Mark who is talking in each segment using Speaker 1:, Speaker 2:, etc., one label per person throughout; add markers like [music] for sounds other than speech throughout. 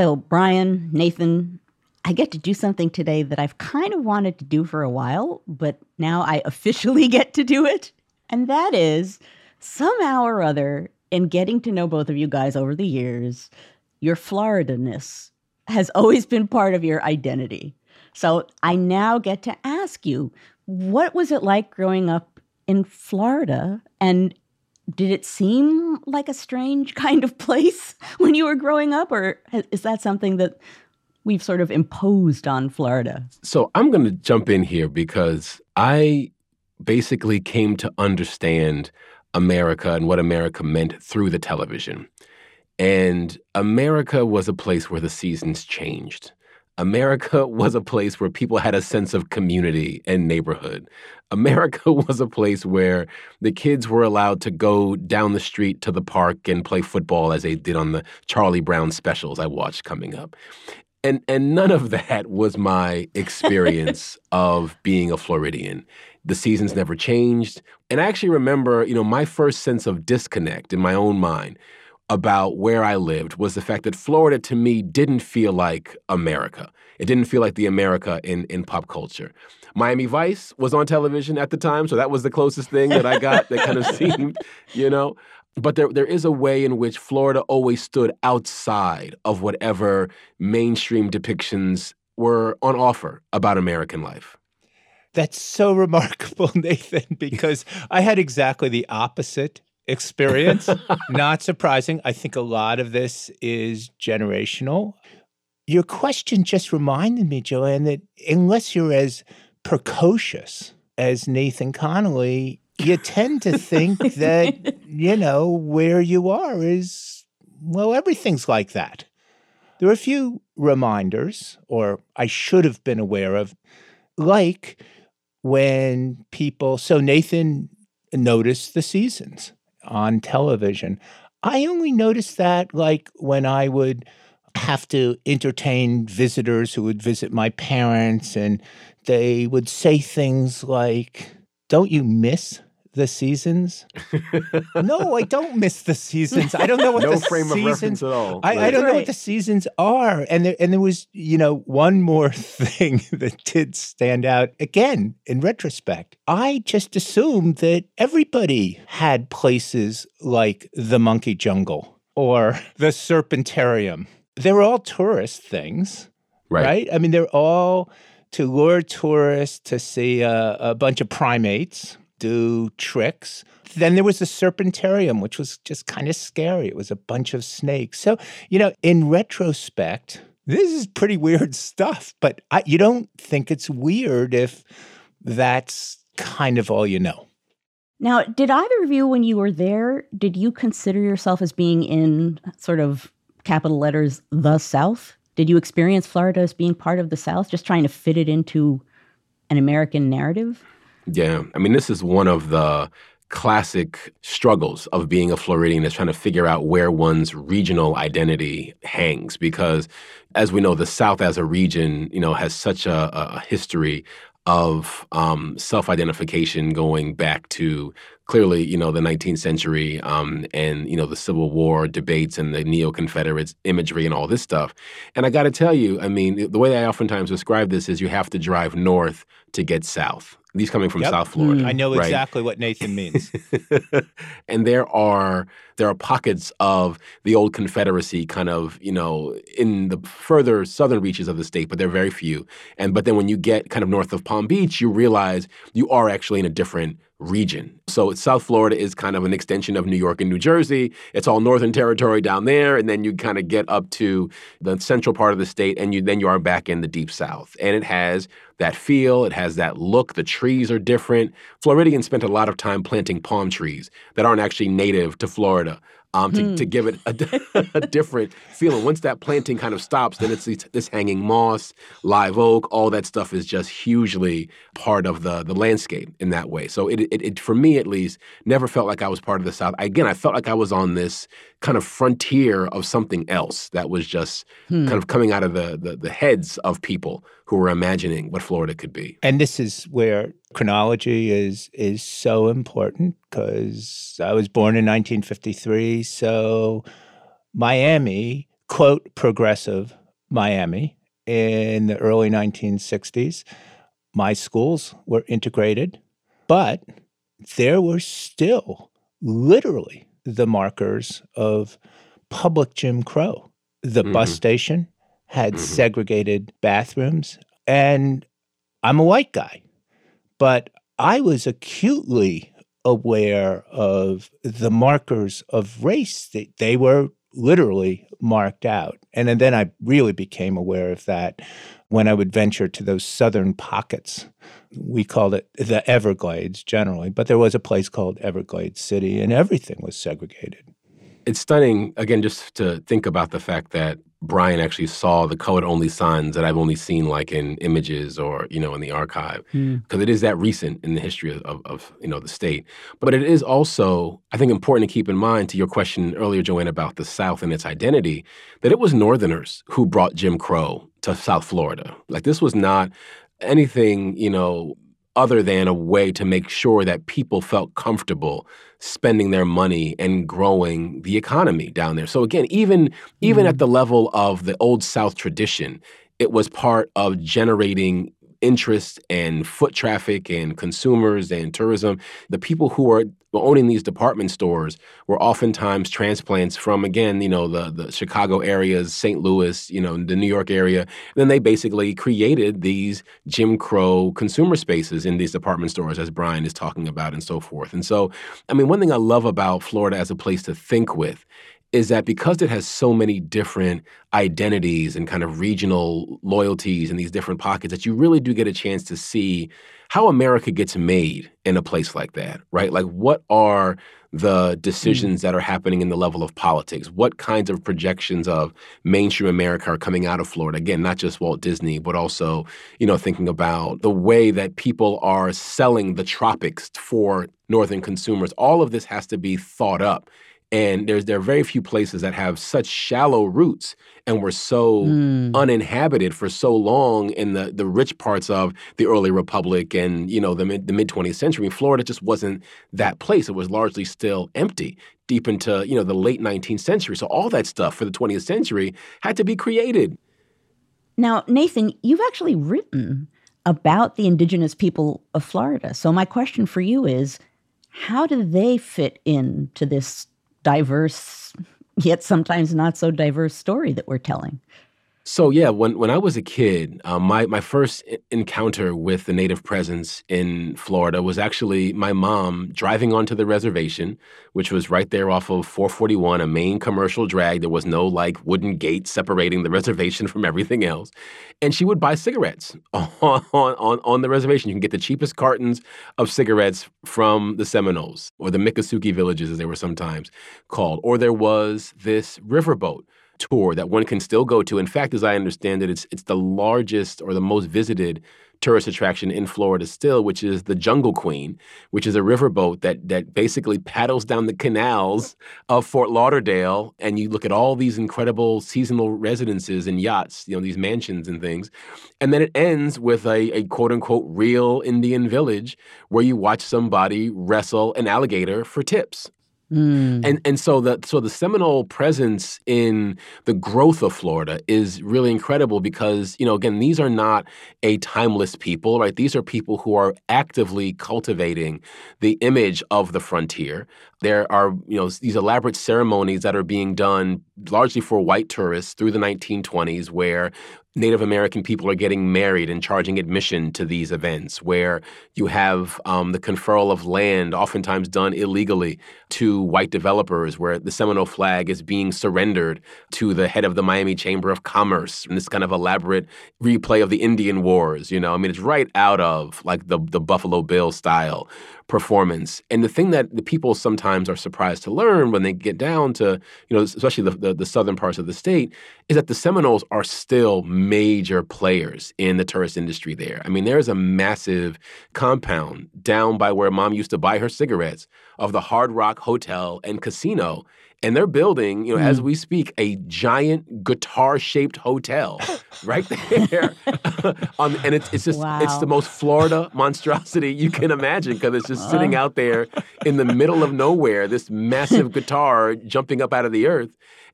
Speaker 1: So, Brian, Nathan, I get to do something today that I've kind of wanted to do for a while, but now I [laughs] officially get to do it. And that is somehow or other, in getting to know both of you guys over the years, your Florida ness has [laughs] always been part of your identity. So I now get to ask you, what was it like growing up in Florida? And did it seem like a strange [laughs] kind of place when you were growing up, or is that something that we've sort of imposed on Florida?
Speaker 2: So I'm going to jump in here because I basically came to understand America and what America meant through the television. And America was a place where the seasons changed. America [laughs] was a place where people had a sense of community and neighborhood. America [laughs] was a place where the kids were allowed to go down the street to the park and play football as they did on the Charlie Brown specials I watched coming up. And and none of [laughs] that was my experience of being a Floridian. The seasons never changed. And I actually remember, you know, my first sense of disconnect in my own mind about where I lived was the fact that Florida to me didn't feel like America. It didn't feel like the America in, in pop culture. Miami Vice was on television at the time, so that was the closest thing that I got that kind of [laughs] seemed, you know. But there, there is a way in which Florida always stood outside of whatever mainstream depictions were on offer about American life.
Speaker 3: That's so remarkable, [laughs] Nathan, because I had exactly the opposite experience. [laughs] Not surprising. I think a lot of this is generational. Your question just reminded me, Joanne, that unless you're as precocious as Nathan Connolly, you tend to think [laughs] that, you know, where you are is, well, everything's like that. There are a few reminders, or I should have been aware of, like when people, so Nathan noticed the seasons on television. I only noticed that like when I would have to entertain visitors who would visit my parents and they would say things like, Don't you miss the seasons? no, I don't miss the seasons. I don't know what [laughs]
Speaker 2: no
Speaker 3: the
Speaker 2: frame
Speaker 3: seasons,
Speaker 2: of reference at all.
Speaker 3: I, I don't know
Speaker 1: Right.
Speaker 3: what the seasons are. And there, and there was, you know, one more [laughs] thing that did stand out again in retrospect. I just assumed that everybody had places like the monkey jungle or the serpentarium. They're all tourist things,
Speaker 2: right.
Speaker 3: right? I mean, they're all to lure tourists to see a, a bunch of primates do tricks. Then there was the serpentarium, which was just kind of scary. It was a bunch of snakes. So, you know, in retrospect, this is pretty weird [laughs] stuff, but I, you don't think it's weird if that's kind of all you know.
Speaker 1: Now, did either of you, when you were there, did you consider yourself as being in sort of capital letters, the South? Did you experience Florida as being part of the South, just trying to fit it into an American narrative?
Speaker 2: Yeah. I mean, this is one of the classic struggles of being a Floridian is trying to figure out where one's regional identity hangs because as we know the south as a region you know has such a, a history of um, self-identification going back to clearly you know the 19th century um, and you know the civil war debates and the neo-confederates imagery and all this stuff and i got to tell you i mean the way i oftentimes describe this is you have to drive north to get south these coming from
Speaker 3: Yep.
Speaker 2: south florida
Speaker 3: I know
Speaker 2: right?
Speaker 3: exactly what Nathan means. [laughs]
Speaker 2: and there are there are pockets of the old Confederacy, kind of you know in the further southern reaches of the state, but they're very few. And but then when you get kind of north of Palm Beach, you realize you are actually in a different region. So South Florida is kind of an extension of New York and New Jersey. It's all northern territory down there, and then you kind of get up to the central part of the state, and you then you are back in the deep south. And it has that feel, it has that look. The trees are different. Floridians spent a lot of time planting palm trees that aren't actually native to Florida. Um, to, to give it a, [laughs] a different feeling. Once that planting kind of stops, then it's this, this hanging moss, live oak, all that stuff is just hugely part of the the landscape in that way. So it, it, it for me at least, never felt like I was part of the South. Again, I felt like I was on this kind of frontier of something else that was just kind of coming out of the, the the heads of people who were imagining what Florida could be.
Speaker 3: And this is where chronology is is so important because I was born in 1953, so Miami quote, progressive Miami in the early 1960s. My schools were integrated, but there were still literally the markers of public Jim Crow. The mm-hmm. bus station had mm-hmm. segregated bathrooms, and I'm a white guy, but I was acutely aware of the markers of race. They, they were literally marked out. And, and then I really became aware of that when I would venture to those southern pockets. We called it the Everglades generally, but there was a place called Everglades City, and everything was segregated.
Speaker 2: It's stunning, again, just to think about the fact that Brian actually saw the colored only signs that I've only seen like in images or you know in the archive because hmm. mm. it is that recent in the history of, of, of, you know the state. But it is also I think important to keep in mind to your question earlier, Joanne, about the South and its identity that it was Northerners who brought Jim Crow to South Florida. Like this was not anything you know other than a way to make sure that people felt comfortable spending their money and growing the economy down there. So again, even even mm. at the level of the old South tradition, it was part of generating interest and foot traffic and consumers and tourism. The people who are owning these department stores were oftentimes transplants from again, you know, the the Chicago areas, St. Louis, you know, the New York area. And then they basically created these Jim Crow consumer spaces in these department stores, as Brian is talking about, and so forth. And so, I mean, one thing I love about Florida as a place to think with is that because it has so many different identities and kind of regional loyalties in these different pockets, that you really do get a chance to see how America gets made in a place like that, right? Like, what are the decisions mm. that are happening in the level of politics? What kinds of projections of mainstream America are coming out of Florida? Again, not just Walt Disney, but also, you know, thinking about the way that people are selling the tropics for northern consumers. All of this has to be thought up and there's there are very few places that have such shallow roots and were so mm. uninhabited for so long in the the rich parts of the early republic and you know the mid the mid 20th century Florida just wasn't that place. It was largely still empty deep into you know the late 19th century. So all that stuff for the 20th century had to be created.
Speaker 1: Now Nathan you've actually written about the indigenous people of Florida. So my question for you is how do they fit into this diverse, yet sometimes not so diverse story that we're telling.
Speaker 2: So yeah, when when I was a kid, um, my my first encounter with the native presence in Florida was actually my mom driving onto the reservation, which was right there off of 441, a main commercial drag. There was no like wooden gate separating the reservation [laughs] from everything else, and she would buy cigarettes [laughs] on on on the reservation. You can get the cheapest cartons of cigarettes from the Seminoles or the Miccosukee villages, as they were sometimes called. Or there was this riverboat tour that one can still go to. In fact, as I understand it, it's it's the largest or the most visited tourist attraction in Florida still, which is the Jungle Queen, which is a riverboat that that basically paddles down the canals of Fort Lauderdale, and you look at all these incredible seasonal residences and yachts, you know, these mansions and things, and then it ends with a, a quote unquote real Indian village where you watch somebody wrestle an alligator for tips. Mm. And and so the so the Seminole presence in the growth of Florida is really incredible because you know again these are not a timeless people right these are people who are actively cultivating the image of the frontier there are you know these elaborate ceremonies that are being done largely for white tourists through the 1920s where Native American people are getting married and charging admission to these events, where you have um, the conferral of land, oftentimes done illegally, to white developers, where the Seminole flag is being surrendered to the head of the Miami Chamber of Commerce, and this kind of elaborate replay of the Indian Wars. You know, I mean, it's right out of like the the Buffalo Bill style performance. And the thing that the people sometimes are surprised to learn when they get down to, you know, especially the, the, the, southern parts of the state, is that the Seminoles are still major players in the tourist industry there. I mean, there is a massive compound down by where mom used to buy her cigarettes of the Hard Rock Hotel and Casino and they're building, you know, mm. as we speak, a giant guitar-shaped hotel [laughs] right there. [laughs] um, and it's it's just wow. it's the most Florida monstrosity you can imagine because it's just sitting out there in the middle of nowhere, this massive guitar jumping up out of the earth.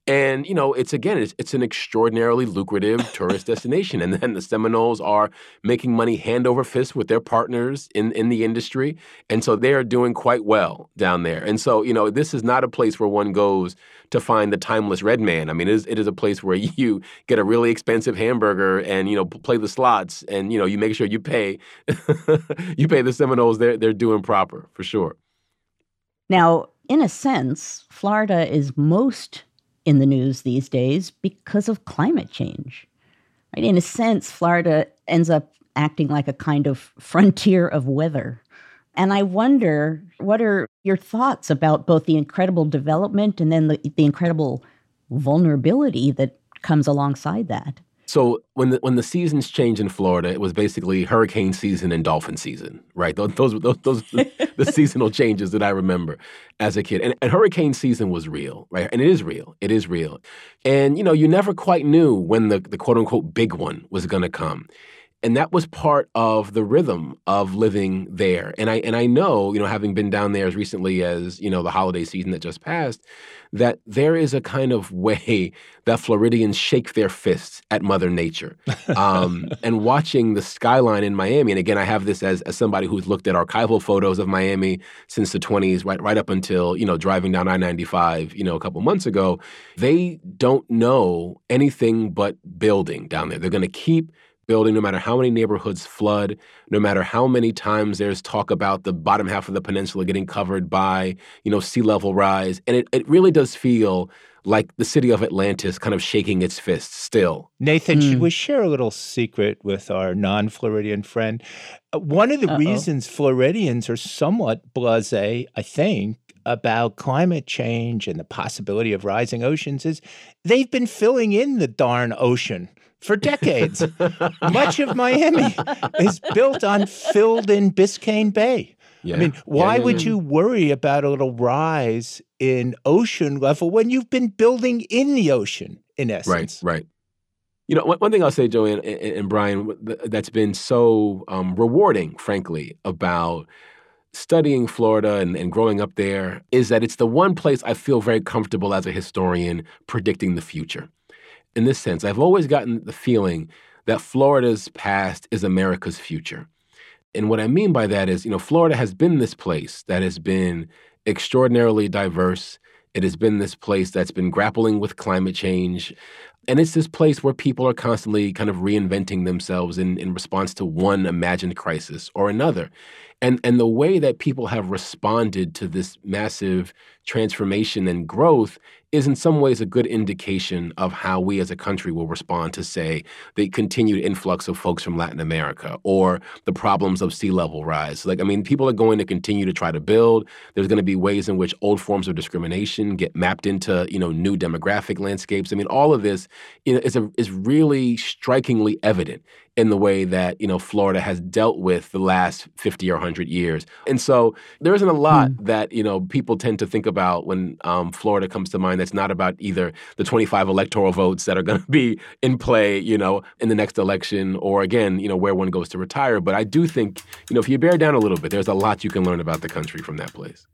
Speaker 2: And you know, it's again, it's, it's an extraordinarily lucrative tourist destination. And then the Seminoles are making money hand over fist with their partners in in the industry, and so they are doing quite well down there. And so, you know, this is not a place where one goes to find the timeless red man. I mean, it is, it is a place where [laughs] you get a really expensive hamburger and you know play the slots, and you know you make sure you pay [laughs] you pay the Seminoles. They're they're doing proper for sure.
Speaker 1: Now, in a sense, Florida is most in the news these days because of climate change. Right? In a sense, Florida ends up acting like a kind of [laughs] frontier of weather. And I wonder, what are your thoughts about both the incredible development and then the, the incredible vulnerability that comes alongside that?
Speaker 2: So when the when the seasons change in Florida, it was basically hurricane season and dolphin season, right? Those those those, those the, the [laughs] seasonal changes that I remember as a kid. And, and hurricane season was real, right? And it is real. It is real. And you know, you never quite knew when the the quote unquote big one was going to come and that was part of the rhythm of living there. And i and i know you know having been down there as recently as you know the holiday season that just passed that there is a kind of [laughs] way that floridians shake their fists at mother nature. Um, [laughs] and watching the skyline in miami and again i have this as, as somebody who's looked at archival photos of miami since the 20s right right up until you know driving down i-95 you know a couple months ago they don't know anything but building down there. They're going to keep building, no matter how many neighborhoods flood, no matter how many times there's talk about the bottom half of the peninsula getting covered by, you know, sea level rise. And it, it really does feel like the city of Atlantis kind of shaking its fist still.
Speaker 3: Nathan, mm. should hmm. we share a little secret with our non Floridian friend? Uh, one of the Uh-oh. reasons Floridians are somewhat blase, I think, about climate change and the possibility of rising oceans is they've been filling in the darn ocean for decades. Much of Miami is built on filled in Biscayne Bay. Yeah. I mean, why yeah, yeah, would you worry about a little rise in ocean level when you've been building in the ocean, in essence?
Speaker 2: Right, right. You know, one, thing I'll say, Joanne and, and Brian, that's been so um, rewarding, frankly, about studying Florida and, and growing up there is that it's the one place I feel very comfortable as a historian predicting the future in this sense. I've always gotten the feeling that Florida's past is America's future. And what I mean by that is, you know, Florida has been this place that has been extraordinarily diverse. It has been this place that's been grappling with climate change. And it's this place where people are constantly kind of reinventing themselves in, in response to one imagined crisis or another. And, and the way that people have responded to this massive transformation and growth is in some ways a good indication of how we as a country will respond to, say, the continued influx of folks from Latin America or the problems of sea level rise. Like, I mean, people are going to continue to try to build. There's going to be ways in which old forms of discrimination get mapped into, you know, new demographic landscapes. I mean, all of this you know, is, a, is really strikingly evident in the way that you know Florida has dealt with the last 50 or 100 years. And so there isn't a lot mm. that you know people tend to think about when um, Florida comes to mind that's not about either the 25 electoral votes that are going [laughs] to be in play, you know, in the next election or again, you know, where one goes to retire, but I do think, you know, if you bear down a little bit, there's a lot you can learn about the country from that place.